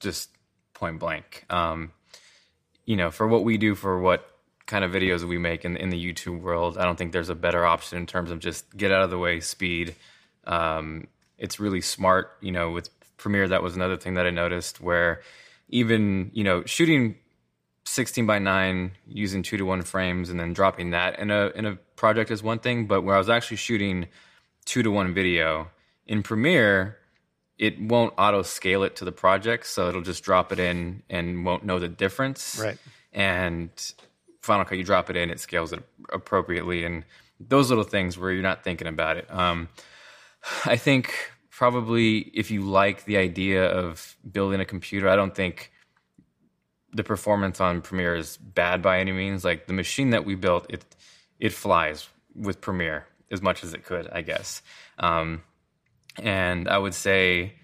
just point blank. Um, you know, for what we do, for what kind of videos we make in in the YouTube world, I don't think there's a better option in terms of just get out of the way, speed. Um, it's really smart. You know, with Premiere, that was another thing that I noticed where even you know shooting 16 by 9 using two to one frames and then dropping that in a in a project is one thing, but where I was actually shooting two to one video in Premiere, it won't auto scale it to the project, so it'll just drop it in and won't know the difference. Right. And Final Cut, you drop it in, it scales it appropriately, and those little things where you're not thinking about it. Um, I think probably if you like the idea of building a computer, I don't think the performance on Premiere is bad by any means. Like the machine that we built, it it flies with Premiere as much as it could, I guess. Um, and I would say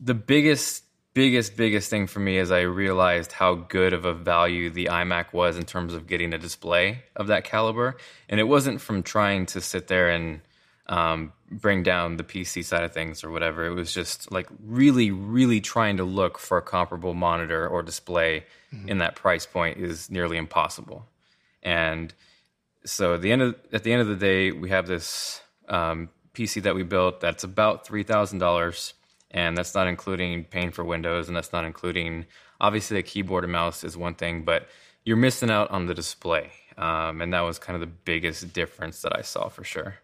the biggest, biggest, biggest thing for me is I realized how good of a value the iMac was in terms of getting a display of that caliber. And it wasn't from trying to sit there and um, bring down the PC side of things or whatever. It was just like really, really trying to look for a comparable monitor or display mm-hmm. in that price point is nearly impossible. And so at the end of at the end of the day, we have this um, PC that we built that's about three thousand dollars, and that's not including paying for Windows, and that's not including obviously a keyboard and mouse is one thing, but you're missing out on the display, um, and that was kind of the biggest difference that I saw for sure.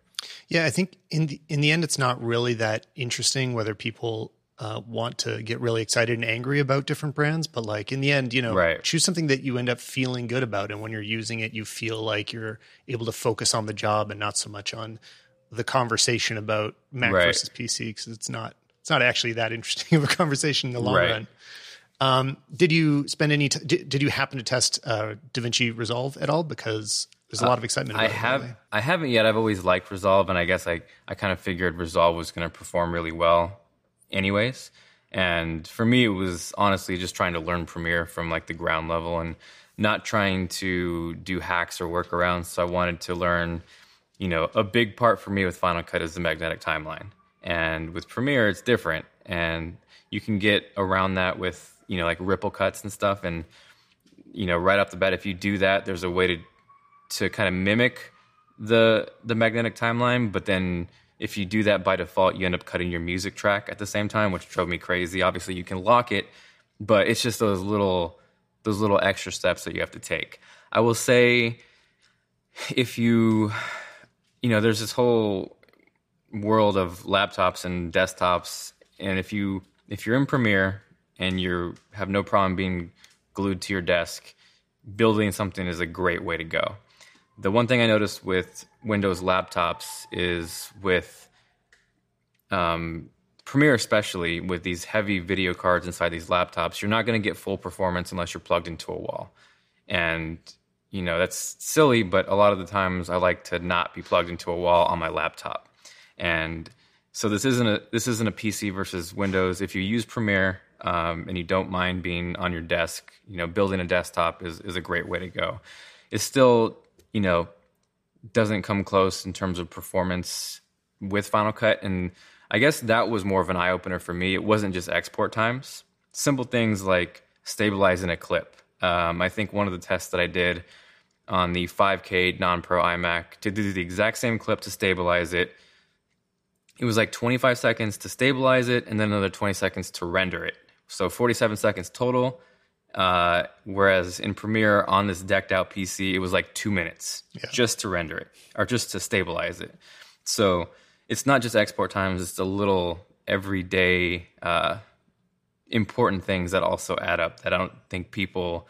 Yeah, I think in the in the end, it's not really that interesting whether people uh, want to get really excited and angry about different brands, but like in the end, you know, Right. choose something that you end up feeling good about, and when you're using it, you feel like you're able to focus on the job and not so much on the conversation about Mac Right. versus PC because it's not it's not actually that interesting of a conversation in the long Right. run. Um, did you spend any? T- did, did you happen to test uh, DaVinci Resolve at all? Because there's a lot of excitement. About I it have lately. I haven't yet. I've always liked Resolve, and I guess I I kind of figured Resolve was going to perform really well, anyways. And for me, it was honestly just trying to learn Premiere from like the ground level and not trying to do hacks or workarounds. So I wanted to learn. You know, a big part for me with Final Cut is the magnetic timeline, and with Premiere, it's different, and you can get around that with you know like ripple cuts and stuff, and you know right off the bat, if you do that, there's a way to to kind of mimic the the magnetic timeline but then if you do that by default you end up cutting your music track at the same time which drove me crazy. Obviously you can lock it but it's just those little those little extra steps that you have to take. I will say if you you know there's this whole world of laptops and desktops and if you if you're in premiere and you have no problem being glued to your desk building something is a great way to go the one thing I noticed with Windows laptops is with um, Premiere, especially with these heavy video cards inside these laptops, you're not going to get full performance unless you're plugged into a wall. And, you know, that's silly, but a lot of the times I like to not be plugged into a wall on my laptop. And so this isn't a this isn't a PC versus Windows. If you use Premiere um, and you don't mind being on your desk, you know, building a desktop is is a great way to go. It's still you know, doesn't come close in terms of performance with Final Cut. And I guess that was more of an eye opener for me. It wasn't just export times, simple things like stabilizing a clip. Um, I think one of the tests that I did on the 5K non pro iMac to do the exact same clip to stabilize it, it was like 25 seconds to stabilize it and then another 20 seconds to render it. So 47 seconds total. Uh, whereas in Premiere on this decked out PC, it was like two minutes just to render it or just to stabilize it. So it's not just export times; it's the little everyday uh, important things that also add up that I don't think people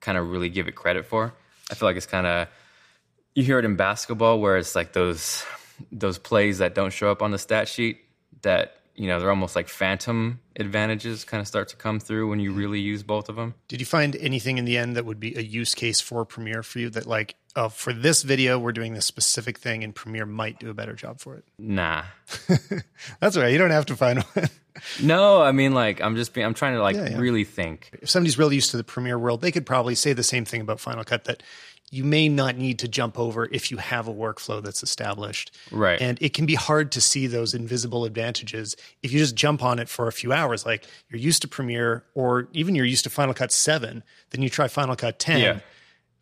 kind of really give it credit for. I feel like it's kind of you hear it in basketball where it's like those those plays that don't show up on the stat sheet that you know they're almost like phantom advantages kind of start to come through when you mm-hmm. really use both of them Did you find anything in the end that would be a use case for Premiere for you that like, oh, for this video, we're doing this specific thing and Premiere might do a better job for it? nah That's right You don't have to find one. no i mean like i'm just being i'm trying to like Yeah, yeah. really think if somebody's really used to the Premiere world, they could probably say the same thing about Final Cut that you may not need to jump over if you have a workflow that's established. Right. And it can be hard to see those invisible advantages if you just jump on it for a few hours. Like you're used to Premiere or even you're used to Final Cut 7, then you try Final Cut 10. Yeah.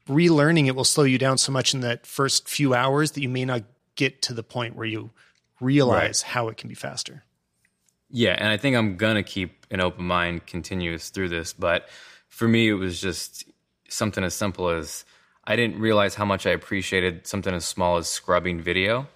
Relearning it will slow you down so much in that first few hours that you may not get to the point where you realize how it can be faster. Yeah, and I think I'm gonna keep an open mind continuous through this. But for me, it was just something as simple as I didn't realize how much I appreciated something as small as scrubbing video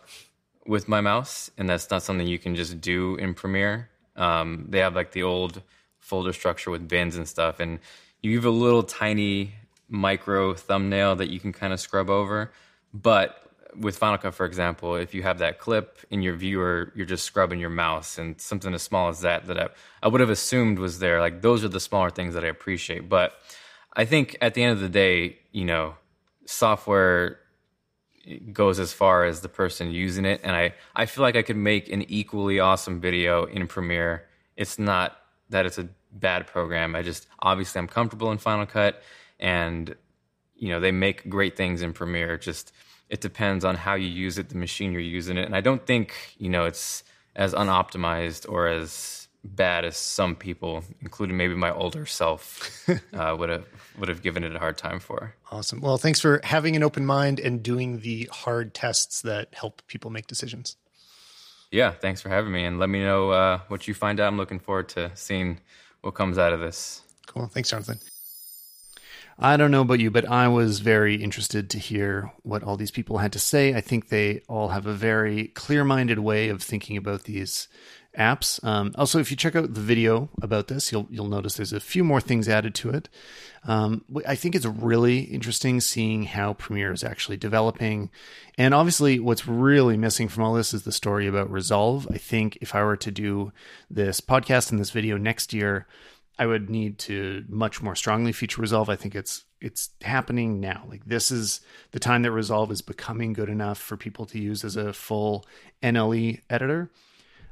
with my mouse, and that's not something you can just do in Premiere. Um, they have like the old folder structure with bins and stuff, and you have a little tiny micro thumbnail that you can kind of scrub over. But with Final Cut, for example, if you have that clip in your viewer, you're just scrubbing your mouse, and something as small as that that I, I would have assumed was there. Like those are the smaller things that I appreciate. But I think at the end of the day, you know, software goes as far as the person using it, and I I feel like I could make an equally awesome video in Premiere. It's not that it's a bad program. I just obviously I'm comfortable in Final Cut, and you know they make great things in Premiere. Just it depends on how you use it, the machine you're using it, and I don't think you know it's as unoptimized or as bad as some people, including maybe my older self, uh, would have would have given it a hard time for. Awesome. Well, thanks for having an open mind and doing the hard tests that help people make decisions. Yeah, thanks for having me, and let me know uh, what you find out. I'm looking forward to seeing what comes out of this. Cool. Thanks, Jonathan. I don't know about you, but I was very interested to hear what all these people had to say. I think they all have a very clear minded way of thinking about these apps. Um, also, if you check out the video about this, you'll you'll notice there's a few more things added to it. Um, I think it's really interesting seeing how Premiere is actually developing, and obviously, what's really missing from all this is the story about Resolve. I think if I were to do this podcast and this video next year, I would need to much more strongly feature Resolve. I think it's it's happening now. Like this is the time that Resolve is becoming good enough for people to use as a full NLE editor.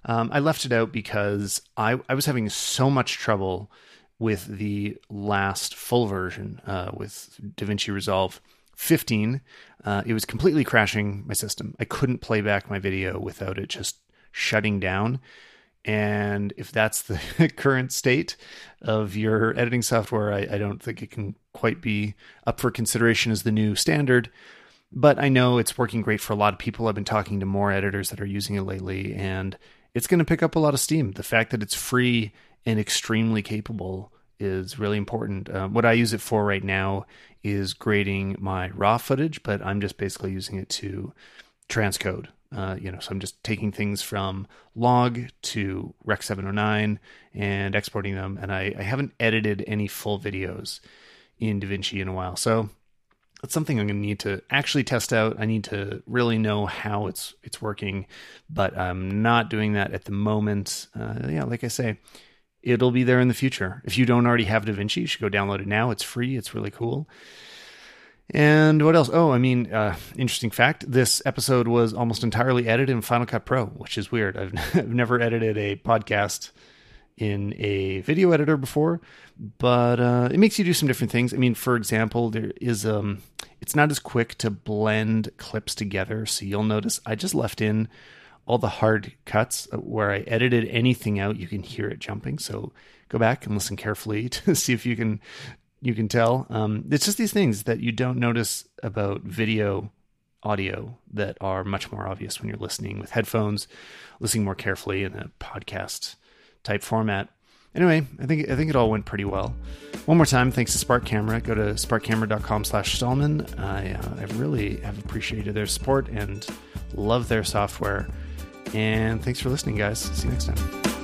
Um, I left it out because I, I was having so much trouble with the last full version uh, with DaVinci Resolve 15. Uh, it was completely crashing my system. I couldn't play back my video without it just shutting down. And if that's the current state of your editing software, I, I, don't think it can quite be up for consideration as the new standard. But I know it's working great for a lot of people. I've been talking to more editors that are using it lately, and it's going to pick up a lot of steam. The fact that it's free and extremely capable is really important. Uh, what I use it for right now is grading my raw footage, but I'm just basically using it to transcode. Uh, you know, so I'm just taking things from log to Rec 709 and exporting them. And I, I haven't edited any full videos in DaVinci in a while. So that's something I'm going to need to actually test out. I need to really know how it's it's working, but I'm not doing that at the moment. Uh, yeah, like I say, it'll be there in the future. If you don't already have DaVinci, you should go download it now. It's free. It's really cool. And what else? Oh, I mean, uh, interesting fact: this episode was almost entirely edited in Final Cut Pro, which is weird. I've, I've never edited a podcast in a video editor before, but uh, it makes you do some different things. I mean, for example, there is um, it's not as quick to blend clips together. So you'll notice I just left in all the hard cuts where I edited anything out. You can hear it jumping. So go back and listen carefully to see if you can you can tell. Um, it's just these things that you don't notice about video audio that are much more obvious when you're listening with headphones, listening more carefully in a podcast type format. Anyway, I think I think it all went pretty well. One more time, thanks to Spark Camera. Go to sparkcamera.com slash Stalman. I, uh, I really have appreciated their support and love their software. And thanks for listening, guys. See you next time.